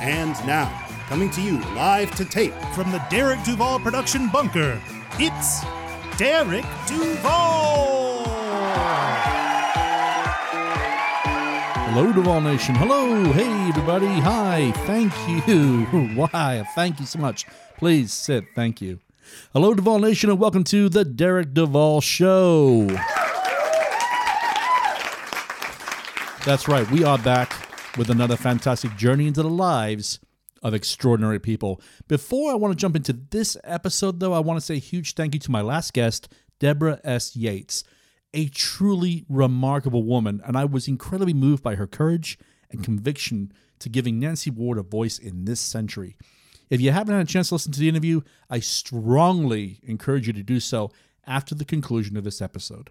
And now, coming to you live to tape From the Derek Duval production bunker, it's Derek Duval! Hello, Duval Nation. Hello. Hey, everybody. Hi. Thank you. Why? Thank you so much. Please sit. Thank you. Hello, Duval Nation, and welcome to the Derek Duval Show. That's right. We are back with another fantastic journey into the lives of extraordinary people. Before I want to jump into this episode, though, I want to say a huge thank you to my last guest, Deborah S. Yates, a truly remarkable woman, and I was incredibly moved by her courage and conviction to giving Nancy Ward a voice in this century. If you haven't had a chance to listen to the interview, I strongly encourage you to do so after the conclusion of this episode.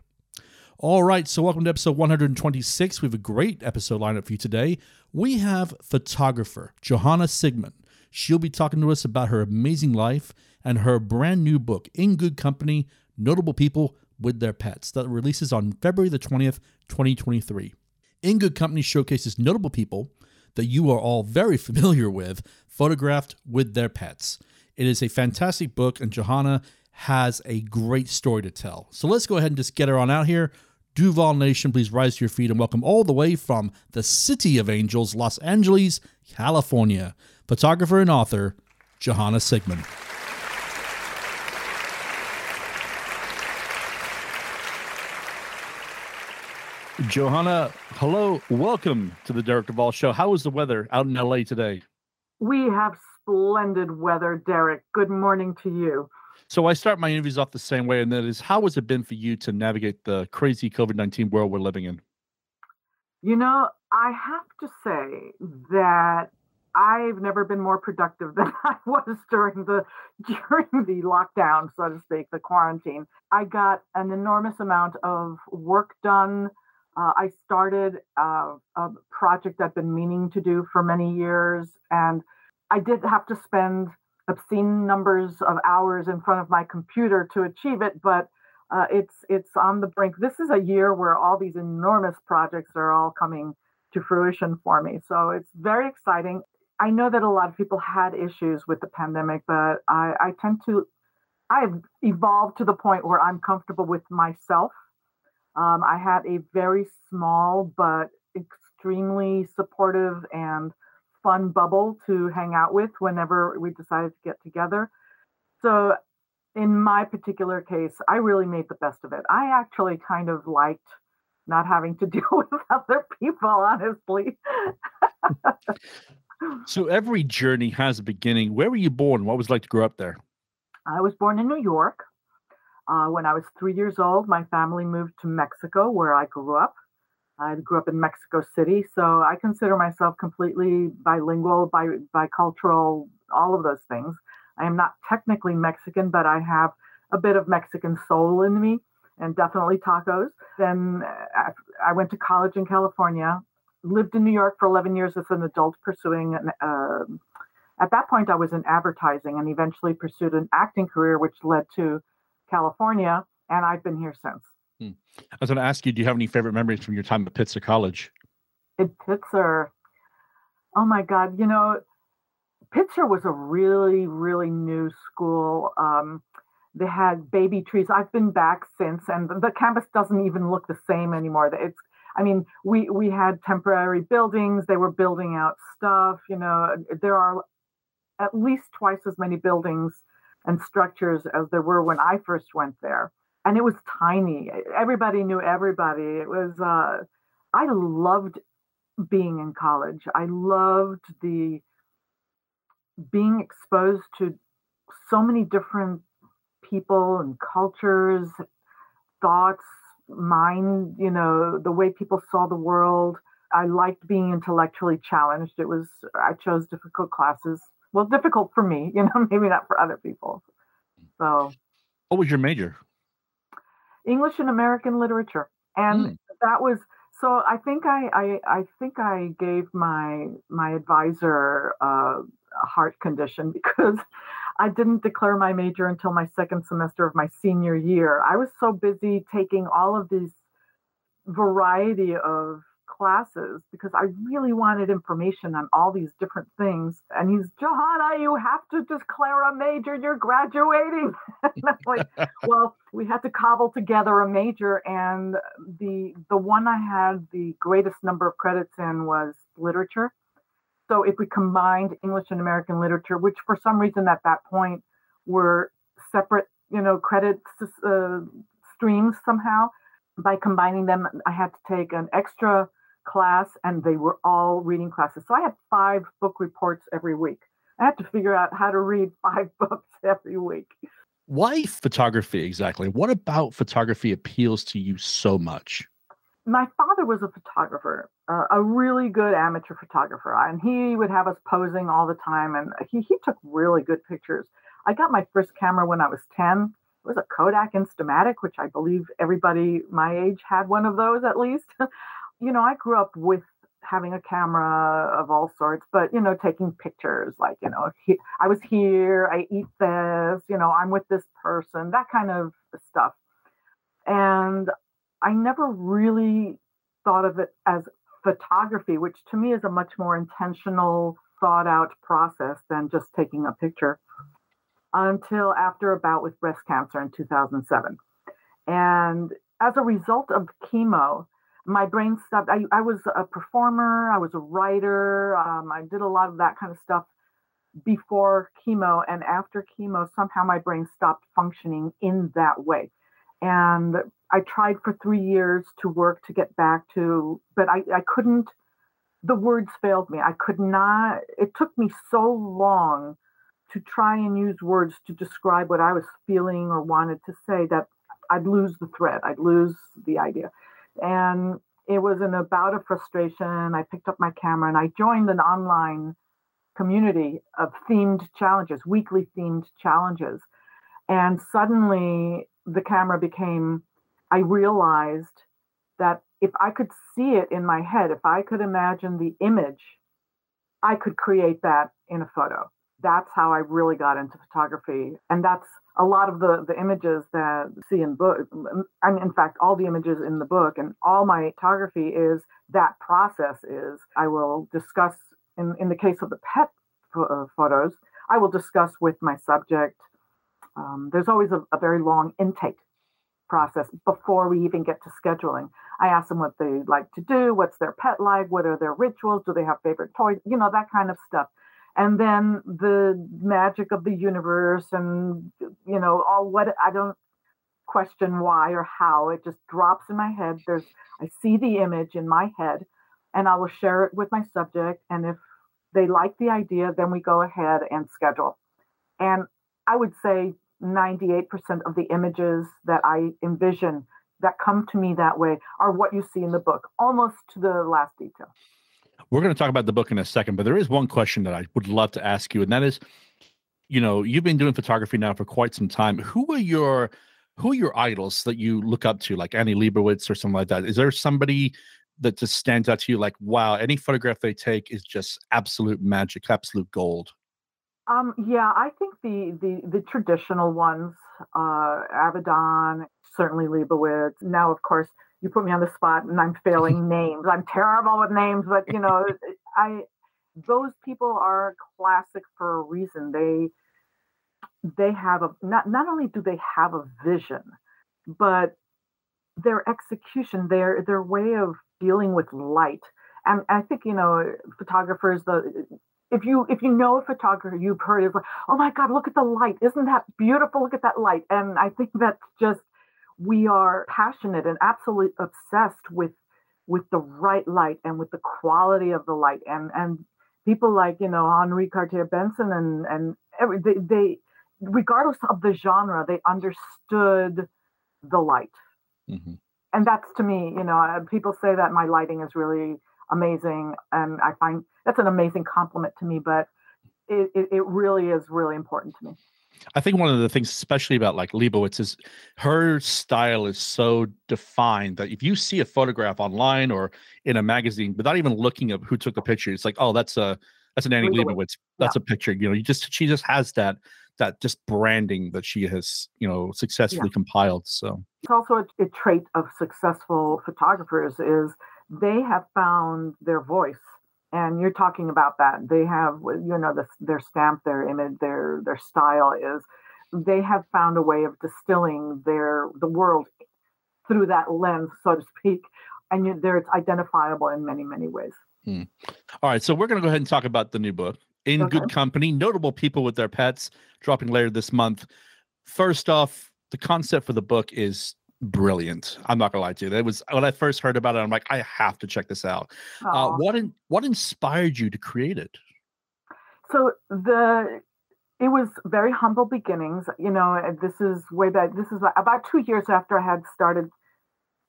All right, so welcome to episode 126. We have a great episode lineup for you today. We have photographer Johanna Siegmann. She'll be talking to us about her amazing life and her brand new book, In Good Company Notable People with Their Pets, that releases on February the 20th, 2023. In Good Company showcases notable people that you are all very familiar with, photographed with their pets. It is a fantastic book, and Johanna has a great story to tell. So let's go ahead and just get her on out here. Duval Nation, please rise to your feet and welcome all the way from the City of Angels, Los Angeles, California, photographer and author, Johanna Siegmann. Johanna, hello. Welcome to the Derek Duval Show. How is the weather out in LA today? We have splendid weather, Derek. Good morning to you. So I start my interviews off the same way, and that is how has it been for you to navigate the crazy COVID 19 world we're living in? You know, I have to say that I've never been more productive than I was during the during the lockdown, so to speak, the quarantine. I got an enormous amount of work done. Uh, I started uh, a project I've been meaning to do for many years, and I did have to spend obscene numbers of hours in front of my computer to achieve it, but uh, it's it's on the brink. This is a year where all these enormous projects are all coming to fruition for me, so it's very exciting. I know that a lot of people had issues with the pandemic, but I, I tend to I've evolved to the point where I'm comfortable with myself um, I had a very small but extremely supportive and fun bubble to hang out with whenever we decided to get together. So, in my particular case, I really made the best of it. I actually kind of liked not having to deal with other people, honestly. so, every journey has a beginning. Where were you born? What was it like to grow up there? I was born in New York. Uh, when I was three years old, my family moved to Mexico, where I grew up. I grew up in Mexico City, so I consider myself completely bilingual, bi- bicultural, all of those things. I am not technically Mexican, but I have a bit of Mexican soul in me, and definitely tacos. Then uh, I went to college in California, lived in New York for 11 years as an adult, pursuing an. Uh, at that point, I was in advertising and eventually pursued an acting career, which led to California, and I've been here since. Hmm. I was going to ask you, do you have any favorite memories from your time at Pitzer College? At Pitzer, oh my God, you know, Pitzer was a really, really new school. Um, they had baby trees. I've been back since, and the campus doesn't even look the same anymore. It's, I mean, we we had temporary buildings. They were building out stuff. You know, there are at least twice as many buildings and structures as there were when I first went there. And it was tiny. Everybody knew everybody. It was, uh, I loved being in college. I loved the being exposed to so many different people and cultures, thoughts, mind, you know, the way people saw the world. I liked being intellectually challenged. It was I chose difficult classes. Well, difficult for me, you know, maybe not for other people. So, what was your major? English and American literature, and mm. that was so. I think I, I I think I gave my my advisor uh, a heart condition because I didn't declare my major until my second semester of my senior year. I was so busy taking all of these variety of classes because I really wanted information on all these different things. And he's, Johanna, you have to declare a major. You're graduating. like, well, we had to cobble together a major, and the the one I had the greatest number of credits in was literature. So if we combined English and American literature, which for some reason at that point were separate, you know, credit uh, streams somehow, by combining them, I had to take an extra class and they were all reading classes. So I had five book reports every week. I had to figure out how to read five books every week. Why photography exactly? What about photography appeals to you so much? My father was a photographer, uh, a really good amateur photographer, and he would have us posing all the time. And he, he took really good pictures. I got my first camera when I was 10. It was a Kodak Instamatic, which I believe everybody my age had one of those at least. you know, I grew up with having a camera of all sorts, but you know, taking pictures like, you know, he, I was here, I eat this, you know, I'm with this person, that kind of stuff. And I never really thought of it as photography, which to me is a much more intentional, thought out process than just taking a picture until after a bout with breast cancer in 2007. And as a result of chemo, my brain stopped. I, I was a performer, I was a writer, um, I did a lot of that kind of stuff before chemo. And after chemo, somehow my brain stopped functioning in that way. And I tried for three years to work to get back to, but I, I couldn't, the words failed me. I could not, it took me so long to try and use words to describe what I was feeling or wanted to say that I'd lose the thread, I'd lose the idea. And it was in about a bout of frustration. I picked up my camera and I joined an online community of themed challenges, weekly themed challenges. And suddenly the camera became, I realized that if I could see it in my head, if I could imagine the image, I could create that in a photo. That's how I really got into photography. And that's a lot of the, the images that you see in book, I mean, in fact, all the images in the book and all my photography is that process is I will discuss in, in the case of the pet uh, photos, I will discuss with my subject. Um, there's always a, a very long intake process before we even get to scheduling. I ask them what they like to do, what's their pet like, what are their rituals, do they have favorite toys, you know, that kind of stuff and then the magic of the universe and you know all what i don't question why or how it just drops in my head. There's i see the image in my head and i will share it with my subject and if they like the idea then we go ahead and schedule. And i would say 98% of the images that i envision that come to me that way are what you see in the book almost to the last detail we're going to talk about the book in a second, but there is one question that I would love to ask you, and that is, you know, you've been doing photography now for quite some time. Who are your who are your idols that you look up to, like Annie Leibovitz or something like that? Is there somebody that just stands out to you, like, wow, any photograph they take is just absolute magic, absolute gold? Um, yeah, I think the the the traditional ones, uh, Avedon, certainly Leibovitz. Now, of course, you put me on the spot and I'm failing names. I'm terrible with names, but you know, I those people are classic for a reason. They they have a not not only do they have a vision, but their execution, their their way of dealing with light. And I think you know, photographers the if you if you know a photographer, you've heard it like, oh my God, look at the light. Isn't that beautiful? Look at that light. And I think that's just we are passionate and absolutely obsessed with with the right light and with the quality of the light and and people like you know Henri Cartier-Bresson and and every they, they regardless of the genre they understood the light mm-hmm. and that's to me you know uh, people say that my lighting is really amazing, and I find that's an amazing compliment to me. But it, it, it really is really important to me. I think one of the things, especially about like Leibovitz, is her style is so defined that if you see a photograph online or in a magazine without even looking at who took the picture, it's like, oh, that's a that's an Annie Leibovitz. Leibovitz. That's Yeah. a picture. You know, you just she just has that that just branding that she has you know successfully compiled. So It's also a, a trait of successful photographers is they have found their voice. And you're talking about that. They have, you know, the, their stamp, their image, their their style is. They have found a way of distilling their the world through that lens, so to speak, and you, there it's identifiable in many many ways. Hmm. All right, so we're going to go ahead and talk about the new book, In Okay. Good Company Notable People with Their Pets, dropping later this month. First off, the concept for the book is brilliant. I'm not going to lie to you. That was when I first heard about it, I'm like, I have to check this out. Uh, what, in, what inspired you to create it? so the it was very humble beginnings you know this is way back this is about two years after i had started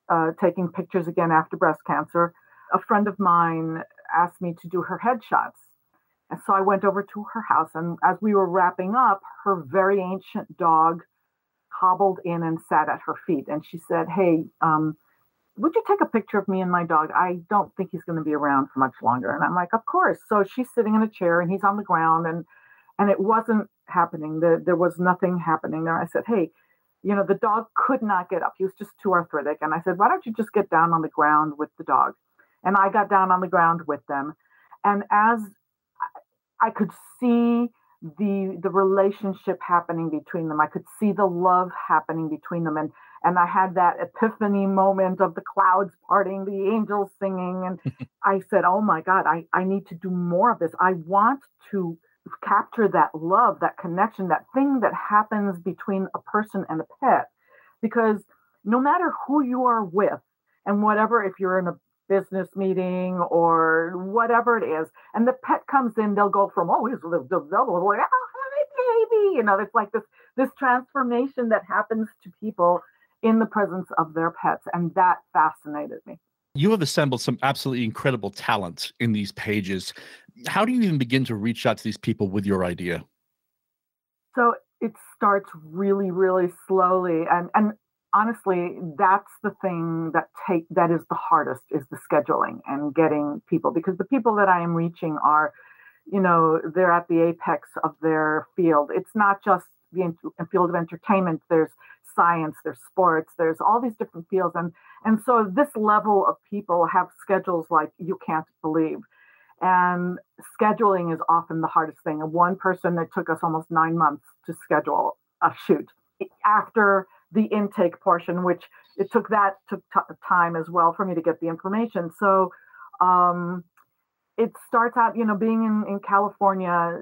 uh, taking pictures again after breast cancer a friend of mine asked me to do her headshots and so i went over to her house and as we were wrapping up her very ancient dog hobbled in and sat at her feet and she said hey um, would you take a picture of me and my dog? I don't think he's going to be around for much longer. And I'm like, of course. So she's sitting in a chair and he's on the ground and and it wasn't happening. There, there was nothing happening there. I said, hey, you know, the dog could not get up. He was just too arthritic. And I said, why don't you just get down on the ground with the dog? And I got down on the ground with them. And as I could see the the relationship happening between them, I could see the love happening between them. And and I had that epiphany moment of the clouds parting, the angels singing, and I said, "Oh my God, I I need to do more of this. I want to capture that love, that connection, that thing that happens between a person and a pet, because no matter who you are with, and whatever, if you're in a business meeting or whatever it is, and the pet comes in, they'll go from oh, he's the the like oh, hi, baby, you know, it's like this this transformation that happens to people in the presence of their pets, and that fascinated me. You have assembled some absolutely incredible talent in these pages. How do you even begin to reach out to these people with your idea? So it starts really, really slowly, and and honestly, that's the thing that take that is the hardest is the scheduling and getting people because the people that I am reaching are, you know, they're at the apex of their field. It's not just the field of entertainment. There's science, there's sports, there's all these different fields, and and so this level of people have schedules like you can't believe. And scheduling is often the hardest thing. And one person that took us almost nine months to schedule a shoot after the intake portion, which it took that took t- time as well for me to get the information. So um, it starts out, you know, being in, in California,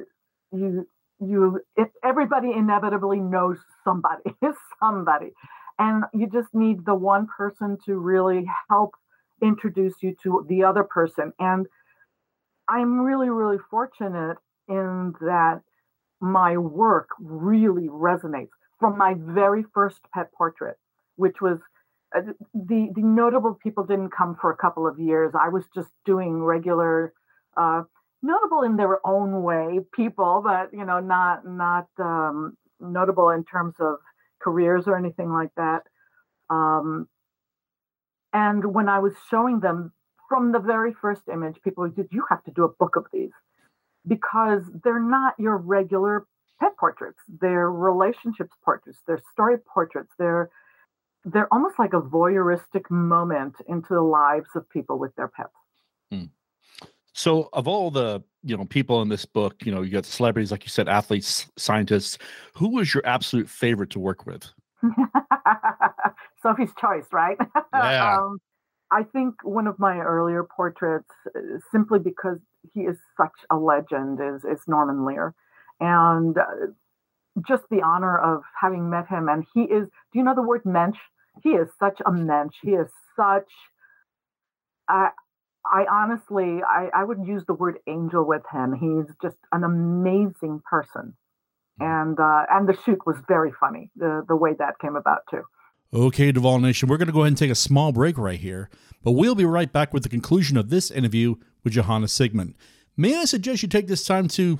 you you it, everybody inevitably knows somebody, somebody, and you just need the one person to really help introduce you to the other person. And I'm really, really fortunate in that my work really resonates from my very first pet portrait, which was uh, the the notable people didn't come for a couple of years. I was just doing regular, uh, notable in their own way people, but you know, not not um, notable in terms of careers or anything like that. Um, and when I was showing them from the very first image, people said, "You have to do a book of these," because they're not your regular pet portraits. They're relationships portraits. They're story portraits. They're they're almost like a voyeuristic moment into the lives of people with their pets. So, of all the you know people in this book, you know, you got celebrities, like you said, athletes, scientists. Who was your absolute favorite to work with? Sophie's choice, right? Yeah. um, I think one of my earlier portraits, uh, simply because he is such a legend, is is Norman Lear, and uh, just the honor of having met him. And he is. Do you know the word mensch? He is such a mensch. He is such. I I honestly, I, I would use the word angel with him. He's just an amazing person, and uh, and the shoot was very funny. The the way that came about too. Okay, Duval Nation, we're going to go ahead and take a small break right here, but we'll be right back with the conclusion of this interview with Johanna Siegmann. May I suggest you take this time to,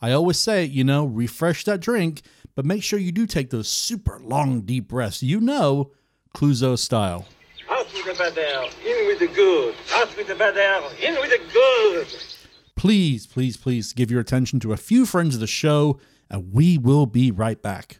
I always say, you know, refresh that drink, but make sure you do take those super long, deep breaths. You know, Clouseau style. Out with the bad air, in with the good. Out with the bad air, in with the good. Please, please, please give your attention to a few friends of the show, and we will be right back.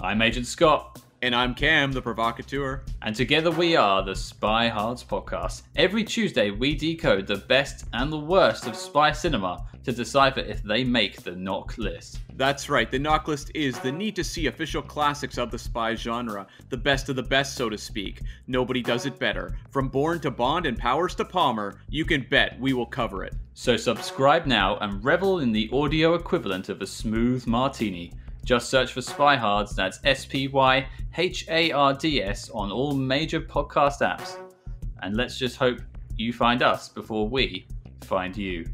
I'm Agent Scott. And I'm Cam, the provocateur. And together we are the Spy Hards podcast. Every Tuesday, we decode the best and the worst of spy cinema to decipher if they make the knock list. That's right, the knock list is the need to see official classics of the spy genre, the best of the best, so to speak. Nobody does it better. From Bourne to Bond and Powers to Palmer, you can bet we will cover it. So subscribe now and revel in the audio equivalent of a smooth martini. Just search for Spyhards, that's S P Y H A R D S, on all major podcast apps. And let's just hope you find us before we find you.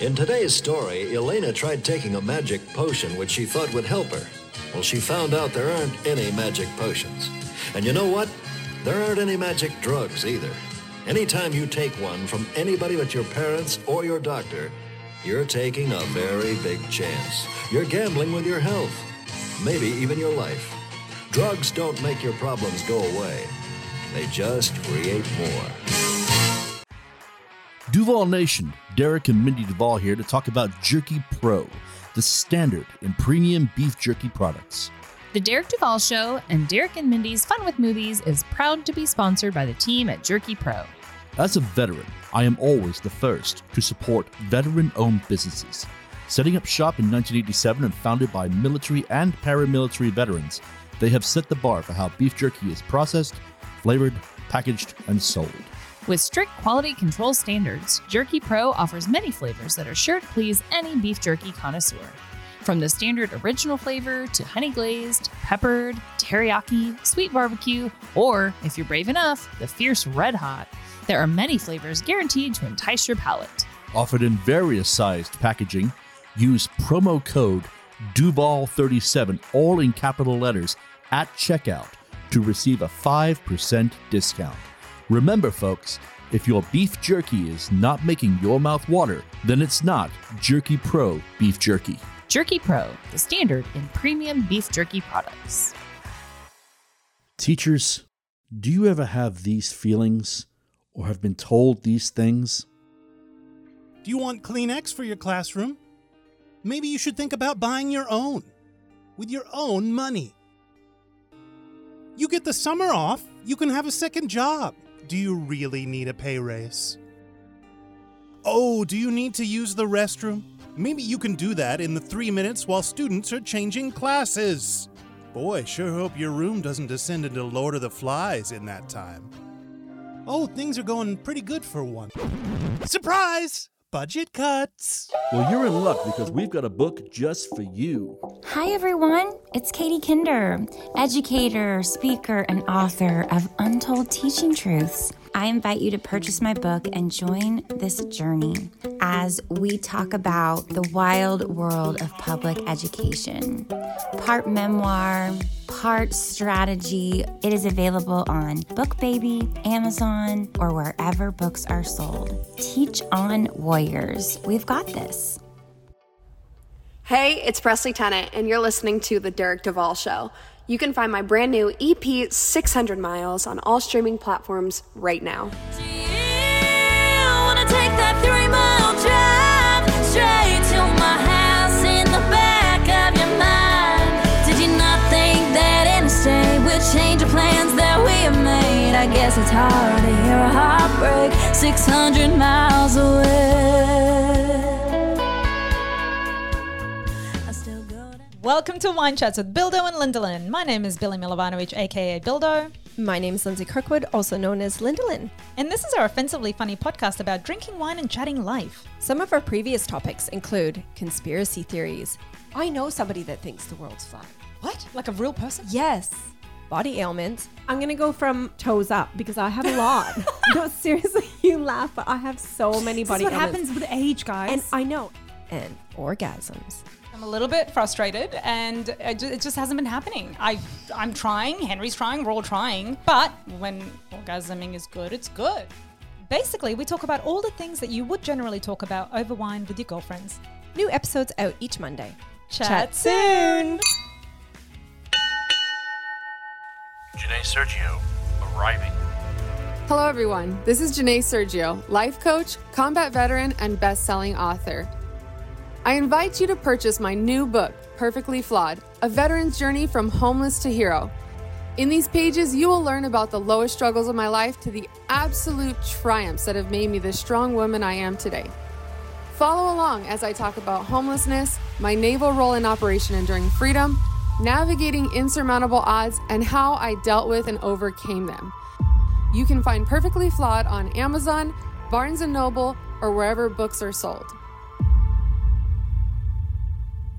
In today's story, Elena tried taking a magic potion which she thought would help her. Well, she found out there aren't any magic potions. And you know what? There aren't any magic drugs either. Anytime you take one from anybody but your parents or your doctor, you're taking a very big chance. You're gambling with your health, maybe even your life. Drugs don't make your problems go away, they just create more. Duval Nation, Derek and Mindy Duval here to talk about Jerky Pro, the standard in premium beef jerky products. The Derek Duval Show and Derek and Mindy's Fun with Movies is proud to be sponsored by the team at Jerky Pro. As a veteran, I am always the first to support veteran owned businesses. Setting up shop in 1987 and founded by military and paramilitary veterans, they have set the bar for how beef jerky is processed, flavored, packaged, and sold. With strict quality control standards, Jerky Pro offers many flavors that are sure to please any beef jerky connoisseur. From the standard original flavor to honey glazed, peppered, teriyaki, sweet barbecue, or, if you're brave enough, the fierce red hot, there are many flavors guaranteed to entice your palate. Offered in various sized packaging, use promo code DUVAL37, all in capital letters, at checkout to receive a 5% discount. Remember, folks, if your beef jerky is not making your mouth water, then it's not Jerky Pro beef jerky. Jerky Pro, the standard in premium beef jerky products. Teachers, do you ever have these feelings or have been told these things? Do you want Kleenex for your classroom? Maybe you should think about buying your own with your own money. You get the summer off, you can have a second job. Do you really need a pay raise? Oh, do you need to use the restroom? Maybe you can do that in the three minutes while students are changing classes. Boy, sure hope your room doesn't descend into Lord of the Flies in that time. Oh, things are going pretty good for one. Surprise! Budget cuts! Well, you're in luck because we've got a book just for you. Hi, everyone. It's Katie Kinder, educator, speaker, and author of Untold Teaching Truths. I invite you to purchase my book and join this journey as we talk about the wild world of public education. Part memoir, part strategy. It is available on BookBaby, Amazon, or wherever books are sold. Teach on Warriors. We've got this. Hey, it's Presley Tennant, and you're listening to The Derek Duval Show. You can find my brand new EP, 600 Miles, on all streaming platforms right now. Change of plans that we have made. I guess it's hard to hear a heartbreak 600 miles away. Welcome to Wine Chats with Bildo and Lindelin. My name is Billy Milovanovic, aka Bildo. My name is Lindsay Kirkwood, also known as Lindelin. And this is our offensively funny podcast about drinking wine and chatting life. Some of our previous topics include conspiracy theories. I know somebody that thinks the world's flat. What? Like a real person? Yes. Body ailments. I'm going to go from toes up because I have a lot. no, seriously, you laugh, but I have so many body this is what ailments. happens with age, guys. And I know. And orgasms. I'm a little bit frustrated, and it just hasn't been happening. I, I'm trying. Henry's trying. We're all trying. But when orgasming is good, it's good. Basically, we talk about all the things that you would generally talk about over wine with your girlfriends. New episodes out each Monday. Chat soon. Janae Sergio, arriving. Hello, everyone. This is Janae Sergio, life coach, combat veteran, and best selling author. I invite you to purchase my new book, Perfectly Flawed A Veteran's Journey from Homeless to Hero. In these pages, you will learn about the lowest struggles of my life to the absolute triumphs that have made me the strong woman I am today. Follow along as I talk about homelessness, my naval role in Operation Enduring Freedom, navigating insurmountable odds, and how I dealt with and overcame them. You can find Perfectly Flawed on Amazon, Barnes & Noble, or wherever books are sold.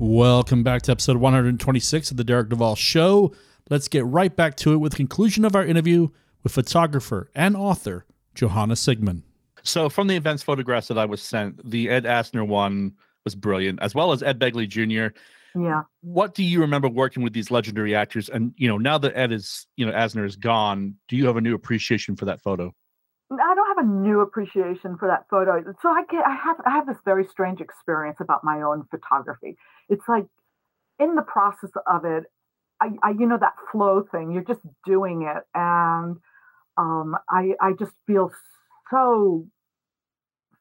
Welcome back to episode 126 of the Derek Duval Show. Let's get right back to it with the conclusion of our interview with photographer and author Johanna Siegmann. So, from the events photographs that I was sent, the Ed Asner one was brilliant, as well as Ed Begley Jr. Yeah. What do you remember working with these legendary actors? And you know, now that Ed is, you know, Asner is gone, do you have a new appreciation for that photo? I don't have a new appreciation for that photo. So I get I have I have this very strange experience about my own photography. It's like in the process of it, I, I you know that flow thing. You're just doing it, and um, I I just feel so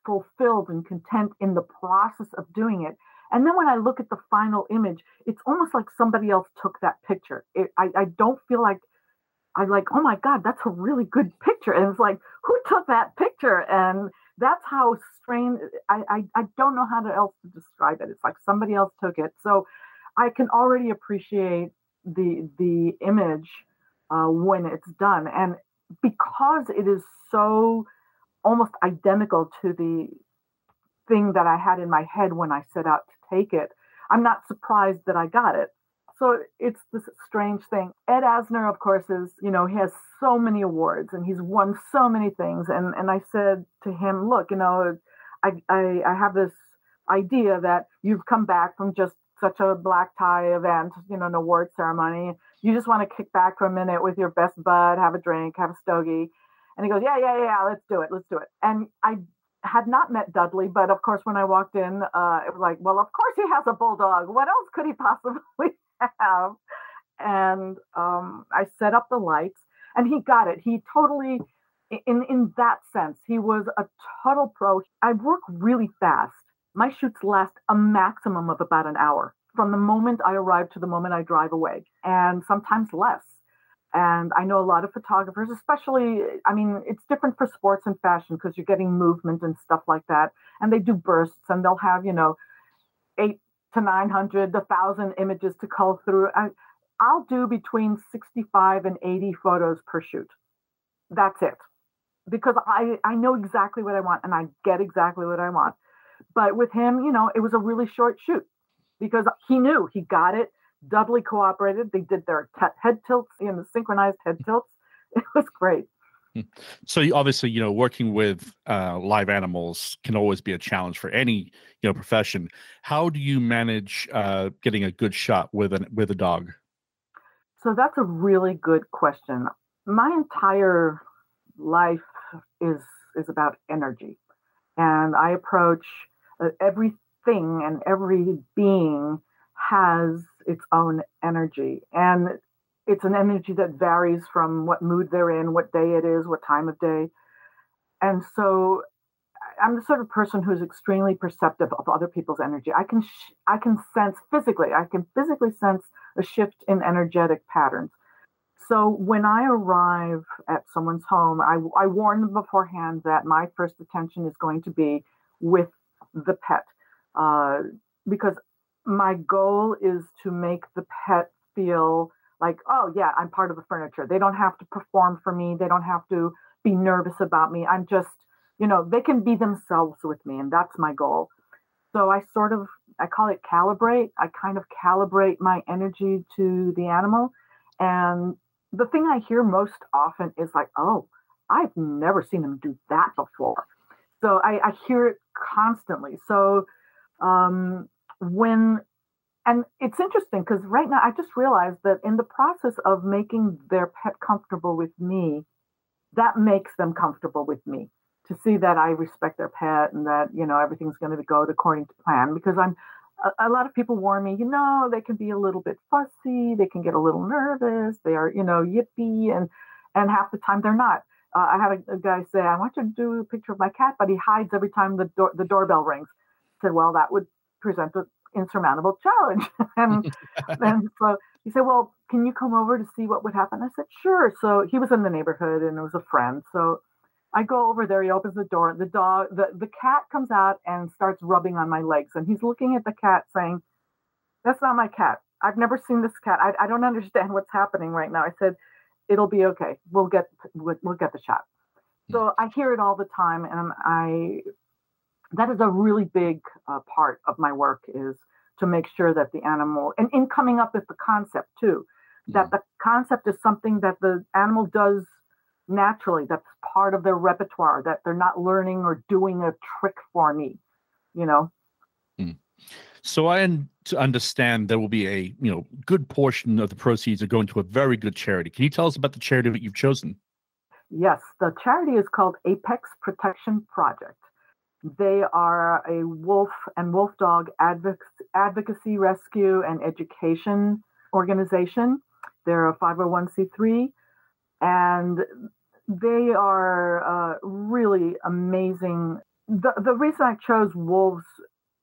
fulfilled and content in the process of doing it. And then when I look at the final image, it's almost like somebody else took that picture. It, I I don't feel like I'm like, oh my God, that's a really good picture. And it's like, who took that picture? And that's how I, I, I don't know how to else to describe it. It's like somebody else took it. So I can already appreciate the the image uh, when it's done. And because it is so almost identical to the thing that I had in my head when I set out to take it, I'm not surprised that I got it. So it's this strange thing. Ed Asner, of course, is, you know, he has so many awards and he's won so many things. And and I said to him, look, you know, I I, I have this idea that you've come back from just such a black tie event, you know, an award ceremony. You just want to kick back for a minute with your best bud, have a drink, have a stogie. And he goes, Yeah, yeah, yeah, let's do it. Let's do it. And I had not met Dudley, but of course, when I walked in, uh, it was like, well, of course he has a bulldog. What else could he possibly have? And um, I set up the lights, and he got it. He totally, in in that sense, he was a total pro. I work really fast. My shoots last a maximum of about an hour from the moment I arrive to the moment I drive away, and sometimes less. And I know a lot of photographers, especially, I mean, it's different for sports and fashion because you're getting movement and stuff like that. And they do bursts and they'll have, you know, eight to 900, a thousand images to cull through. I, I'll do between 65 and 80 photos per shoot. That's it. Because I, I know exactly what I want and I get exactly what I want. But with him, you know, it was a really short shoot because he knew he got it. Dudley cooperated. They did their head tilts, you know, synchronized head tilts. It was great. So obviously, you know, working with uh, live animals can always be a challenge for any you know profession. How do you manage uh, getting a good shot with an with a dog? So that's a really good question. My entire life is is about energy, and I approach uh, everything and every being has its own energy, and it's an energy that varies from what mood they're in, what day it is, what time of day, and so I'm the sort of person who's extremely perceptive of other people's energy. I can sh- I can sense physically, I can physically sense a shift in energetic patterns. So when I arrive at someone's home, I, I warn them beforehand that my first attention is going to be with the pet, uh, because my goal is to make the pet feel like, oh yeah, I'm part of the furniture. They don't have to perform for me. They don't have to be nervous about me. I'm just you know they can be themselves with me and that's my goal so i sort of i call it calibrate i kind of calibrate my energy to the animal and the thing i hear most often is like oh i've never seen them do that before. So i, I hear it constantly. So Um, when and it's interesting because right now I just realized that in the process of making their pet comfortable with me, that makes them comfortable with me to see that I respect their pet and that you know everything's going to go according to plan because I'm a, a, lot of people warn me you know they can be a little bit fussy they can get a little nervous they are you know yippy and and half the time they're not. Uh, I had a, a, guy say I want you to do a picture of my cat but he hides every time the door the doorbell rings. I said well that would present an insurmountable challenge. And and so he said well can you come over to see what would happen? I said sure. So he was in the neighborhood and it was a friend. So I go over there. He opens the door. The dog, the, the cat comes out and starts rubbing on my legs. And he's looking at the cat saying, That's not my cat. I've never seen this cat. I, I don't understand what's happening right now. I said, It'll be okay. We'll get we'll, we'll get the shot. So I hear it all the time, and I that is a really big uh, part of my work is to make sure that the animal and in coming up with the concept too, that the concept is something that the animal does naturally. That's part of their repertoire, that they're not learning or doing a trick for me, you know? Mm. So I to understand there will be a you know good portion of the proceeds are going to a very good charity. Can you tell us about the charity that you've chosen? Yes, the charity is called Apex Protection Project. They are a wolf and wolf dog advocacy, rescue, and education organization. They're a 501c3, and they are uh, really amazing. The, the reason I chose wolves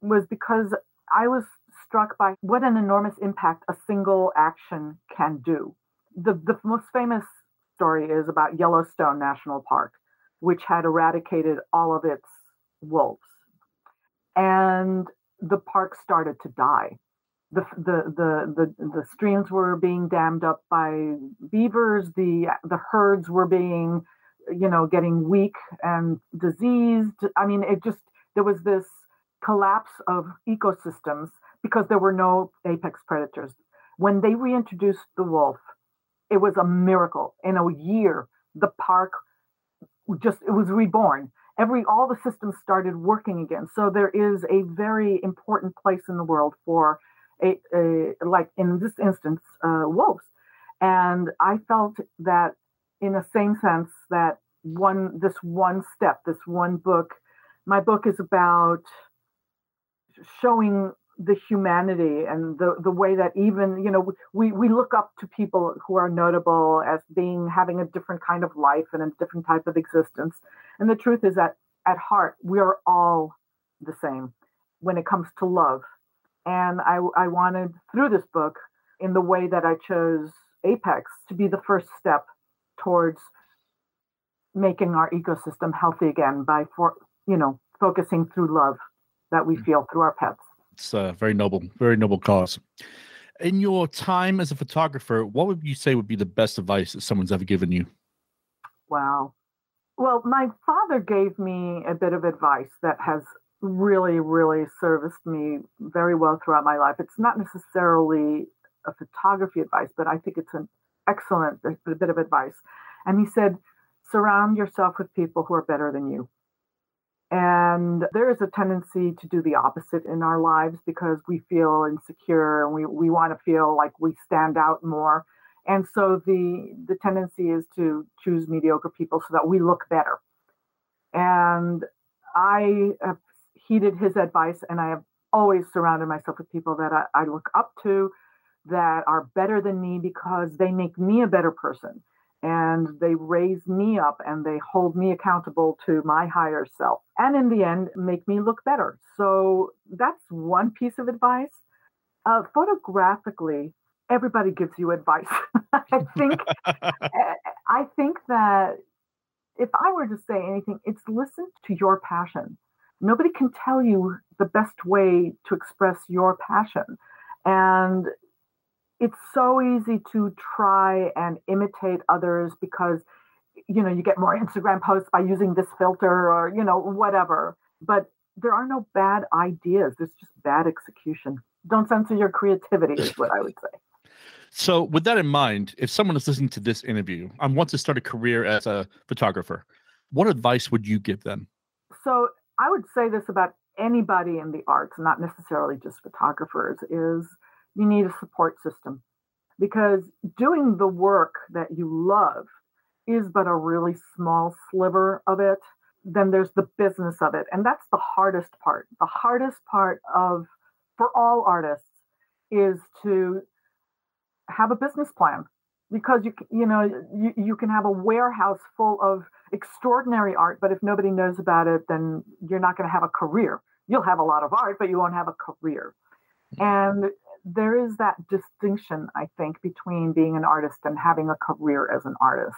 was because I was struck by what an enormous impact a single action can do. The, the most famous story is about Yellowstone National Park, which had eradicated all of its wolves. And the park started to die the, the the the streams were being dammed up by beavers the the herds were being you know getting weak and diseased. I mean it just there was this collapse of ecosystems because there were no apex predators. When they reintroduced the wolf it was a miracle. In a year the park just it was reborn. Every all the systems started working again. So there is a very important place in the world for a, a, like in this instance, uh, wolves. And I felt that, in the same sense, that one this one step, this one book, my book is about showing the humanity and the the way that even you know we we look up to people who are notable as being having a different kind of life and a different type of existence and the truth is that at heart we are all the same when it comes to love and I, I wanted, through this book, in the way that I chose Apex, to be the first step towards making our ecosystem healthy again by, for, you know, focusing through love that we mm. feel through our pets. It's a very noble, very noble cause. In your time as a photographer, what would you say would be the best advice that someone's ever given you? Wow. Well, my father gave me a bit of advice that has really, really serviced me very well throughout my life. It's not necessarily a photography advice, but I think it's an excellent bit of advice. And he said, surround yourself with people who are better than you. And there is a tendency to do the opposite in our lives because we feel insecure and we, we want to feel like we stand out more. And so the the tendency is to choose mediocre people so that we look better. And I have heeded his advice, and I have always surrounded myself with people that I, I look up to that are better than me because they make me a better person. And they raise me up and they hold me accountable to my higher self and in the end make me look better. So that's one piece of advice. Uh, photographically everybody gives you advice. I think i think that if i were to say anything it's listen to your passion nobody can tell you the best way to express your passion. And it's so easy to try and imitate others because you know you get more Instagram posts by using this filter or you know whatever. But there are no bad ideas. There's just bad execution. Don't censor your creativity is what I would say. So, with that in mind, if someone is listening to this interview and wants to start a career as a photographer, what advice would you give them? So, I would say this about anybody in the arts, not necessarily just photographers, is you need a support system because doing the work that you love is but a really small sliver of it. Then there's the business of it. And that's the hardest part. The hardest part of, for all artists, is to have a business plan because you you know you, you can have a warehouse full of extraordinary art but if nobody knows about it then you're not going to have a career. You'll have a lot of art but you won't have a career. Mm-hmm. And there is that distinction i think between being an artist and having a career as an artist.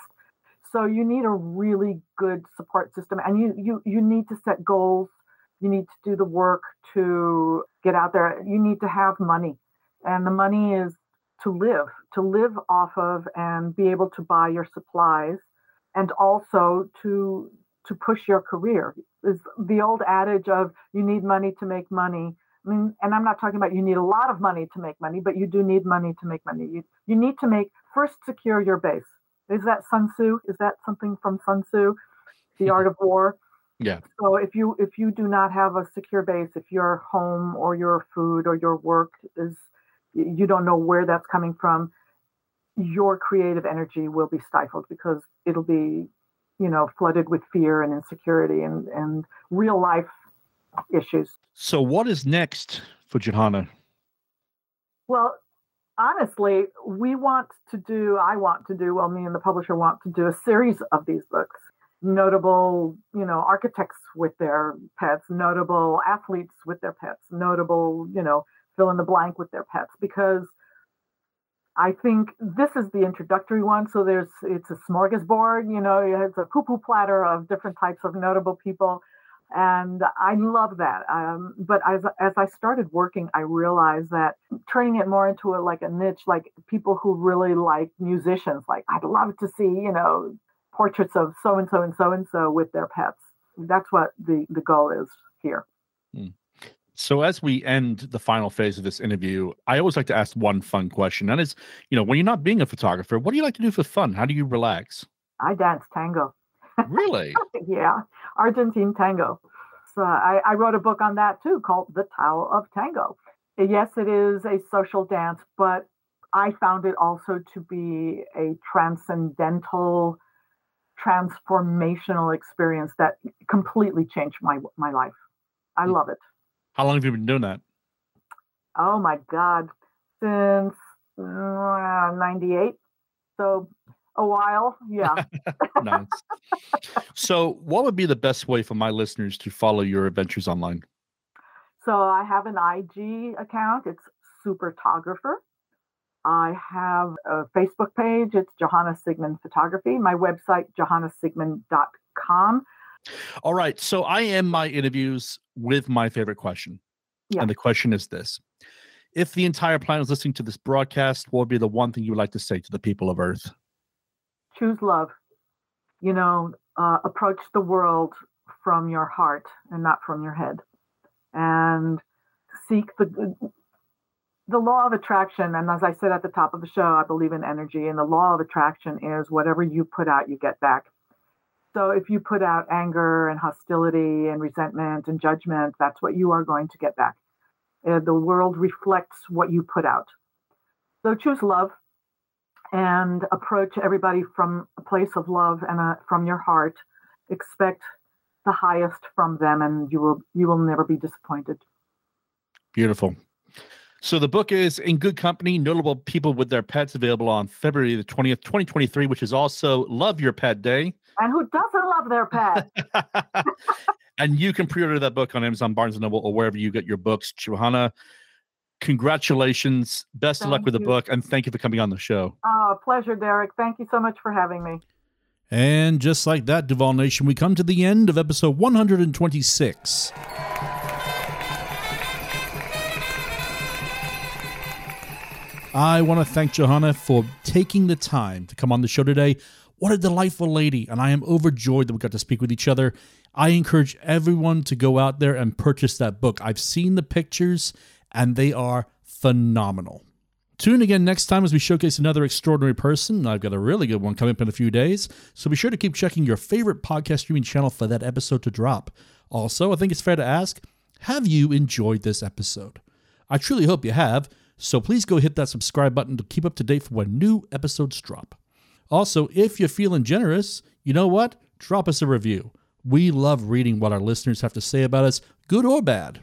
So you need a really good support system and you you you need to set goals. You need to do the work to get out there. You need to have money and the money is to live to live off of and be able to buy your supplies and also to to push your career is the old adage of you need money to make money I mean, and I'm not talking about you need a lot of money to make money, but you do need money to make money. You, you need to make first secure your base. Is that Sun Tzu? Is that something from Sun Tzu, The mm-hmm. Art of War? Yeah. So if you if you do not have a secure base, if your home or your food or your work is you don't know where that's coming from, your creative energy will be stifled because it'll be, you know, flooded with fear and insecurity and, and real life issues. So, what is next for Johanna? Well, honestly, we want to do, I want to do, well, me and the publisher want to do a series of these books. Notable, you know, architects with their pets, notable athletes with their pets, notable, you know, fill in the blank with their pets because I think this is the introductory one. So there's it's a smorgasbord, you know, it's a poo poo platter of different types of notable people. And I love that. Um, but as, as I started working, I realized that turning it more into a, like a niche, like people who really like musicians, like I'd love to see, you know, portraits of so and so and so and so with their pets. That's what the, the goal is here. Hmm. So as we end the final phase of this interview, I always like to ask one fun question. And that is, you know, when you're not being a photographer, what do you like to do for fun? How do you relax? I dance tango. Really? yeah, Argentine tango. So I, I wrote a book on that too called The Tao of Tango. Yes, it is a social dance, but I found it also to be a transcendental, transformational experience that completely changed my my life. I Hmm. love it. How long have you been doing that? Oh my God, since uh, 98. So a while. Yeah. nice. So, what would be the best way for my listeners to follow your adventures online? so I have an IG account. It's Supertographer. I have a Facebook page. It's Johanna Siegmann Photography. My website, johannasiegmann.com. All right. So, I end my interviews with my favorite question. Yeah. And the question is this If the entire planet is listening to this broadcast, what would be the one thing you would like to say to the people of Earth? choose love. You know, uh, approach the world from your heart and not from your head, and seek the the law of attraction. And as I said at the top of the show, I believe in energy, and the law of attraction is whatever you put out, you get back. So if you put out anger and hostility and resentment and judgment, that's what you are going to get back. Uh, the world reflects what you put out. So choose love and approach everybody from a place of love and uh from your heart. Expect the highest from them, and you will you will never be disappointed. Beautiful. So the book is In Good Company, Notable People with Their Pets, available on February the 20th, 2023, which is also Love Your Pet Day. And who doesn't love their pet? And you can pre-order that book on Amazon, Barnes & Noble, or wherever you get your books. Johanna, congratulations. Best of luck Thank with the book, and thank you for coming on the show. oh, pleasure, Derek. Thank you so much for having me. And just like that, Duval Nation, we come to the end of episode 126. I want to thank Johanna for taking the time to come on the show today. What a delightful lady, and I am overjoyed that we got to speak with each other. I encourage everyone to go out there and purchase that book. I've seen the pictures, and they are phenomenal. Tune again next time as we showcase another extraordinary person. I've got a really good one coming up in a few days, so be sure to keep checking your favorite podcast streaming channel for that episode to drop. Also, I think it's fair to ask Have you enjoyed this episode? I truly hope you have, so please go hit that subscribe button to keep up to date for when new episodes drop. Also, if you're feeling generous, you know what? Drop us a review. We love reading what our listeners have to say about us, good or bad.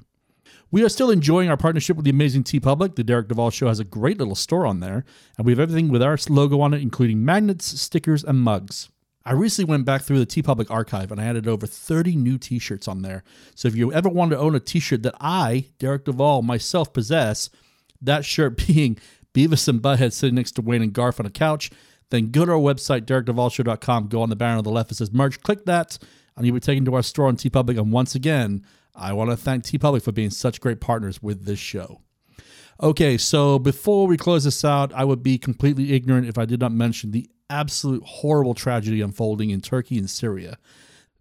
We are still enjoying our partnership with the amazing TeePublic. The Derek Duval Show has a great little store on there, and we have everything with our logo on it, including magnets, stickers, and mugs. I recently went back through the TeePublic archive and I added over 30 new t shirts on there. So if you ever want to own a t shirt that I, Derek Duval, myself possess, that shirt being Beavis and Butthead sitting next to Wayne and Garth on a couch, then go to our website, derekduvalshow.com, go on the banner on the left, it says merch, click that, and you'll be taken to our store on TeePublic. And once again, I want to thank TeePublic for being such great partners with this show. Okay, so before we close this out, I would be completely ignorant if I did not mention the absolute horrible tragedy unfolding in Turkey and Syria.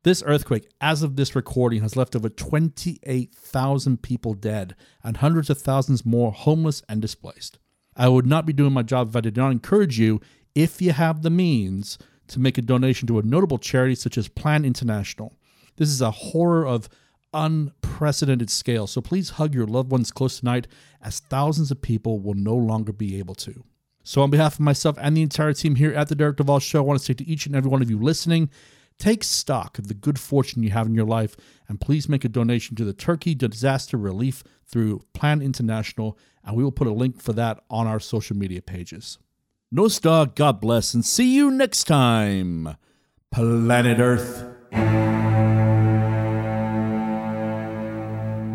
This earthquake, as of this recording, has left over 28,000 people dead and hundreds of thousands more homeless and displaced. I would not be doing my job if I did not encourage you, if you have the means, to make a donation to a notable charity such as Plan International. This is a horror of unprecedented scale, so please hug your loved ones close tonight as thousands of people will no longer be able to. So, on behalf of myself and the entire team here at the Derek Duval Show, I want to say to each and every one of you listening, take stock of the good fortune you have in your life and please make a donation to the Turkey Disaster Relief through Plan International, and we will put a link for that on our social media pages. No star, God bless, and see you next time, Planet Earth.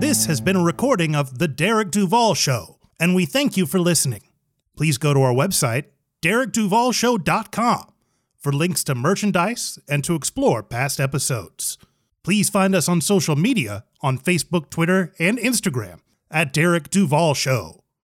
This has been a recording of The Derek Duval Show, and we thank you for listening. Please go to our website, derekduvalshow.com, for links to merchandise and to explore past episodes. Please find us on social media on Facebook, Twitter, and Instagram at Derek Duval Show.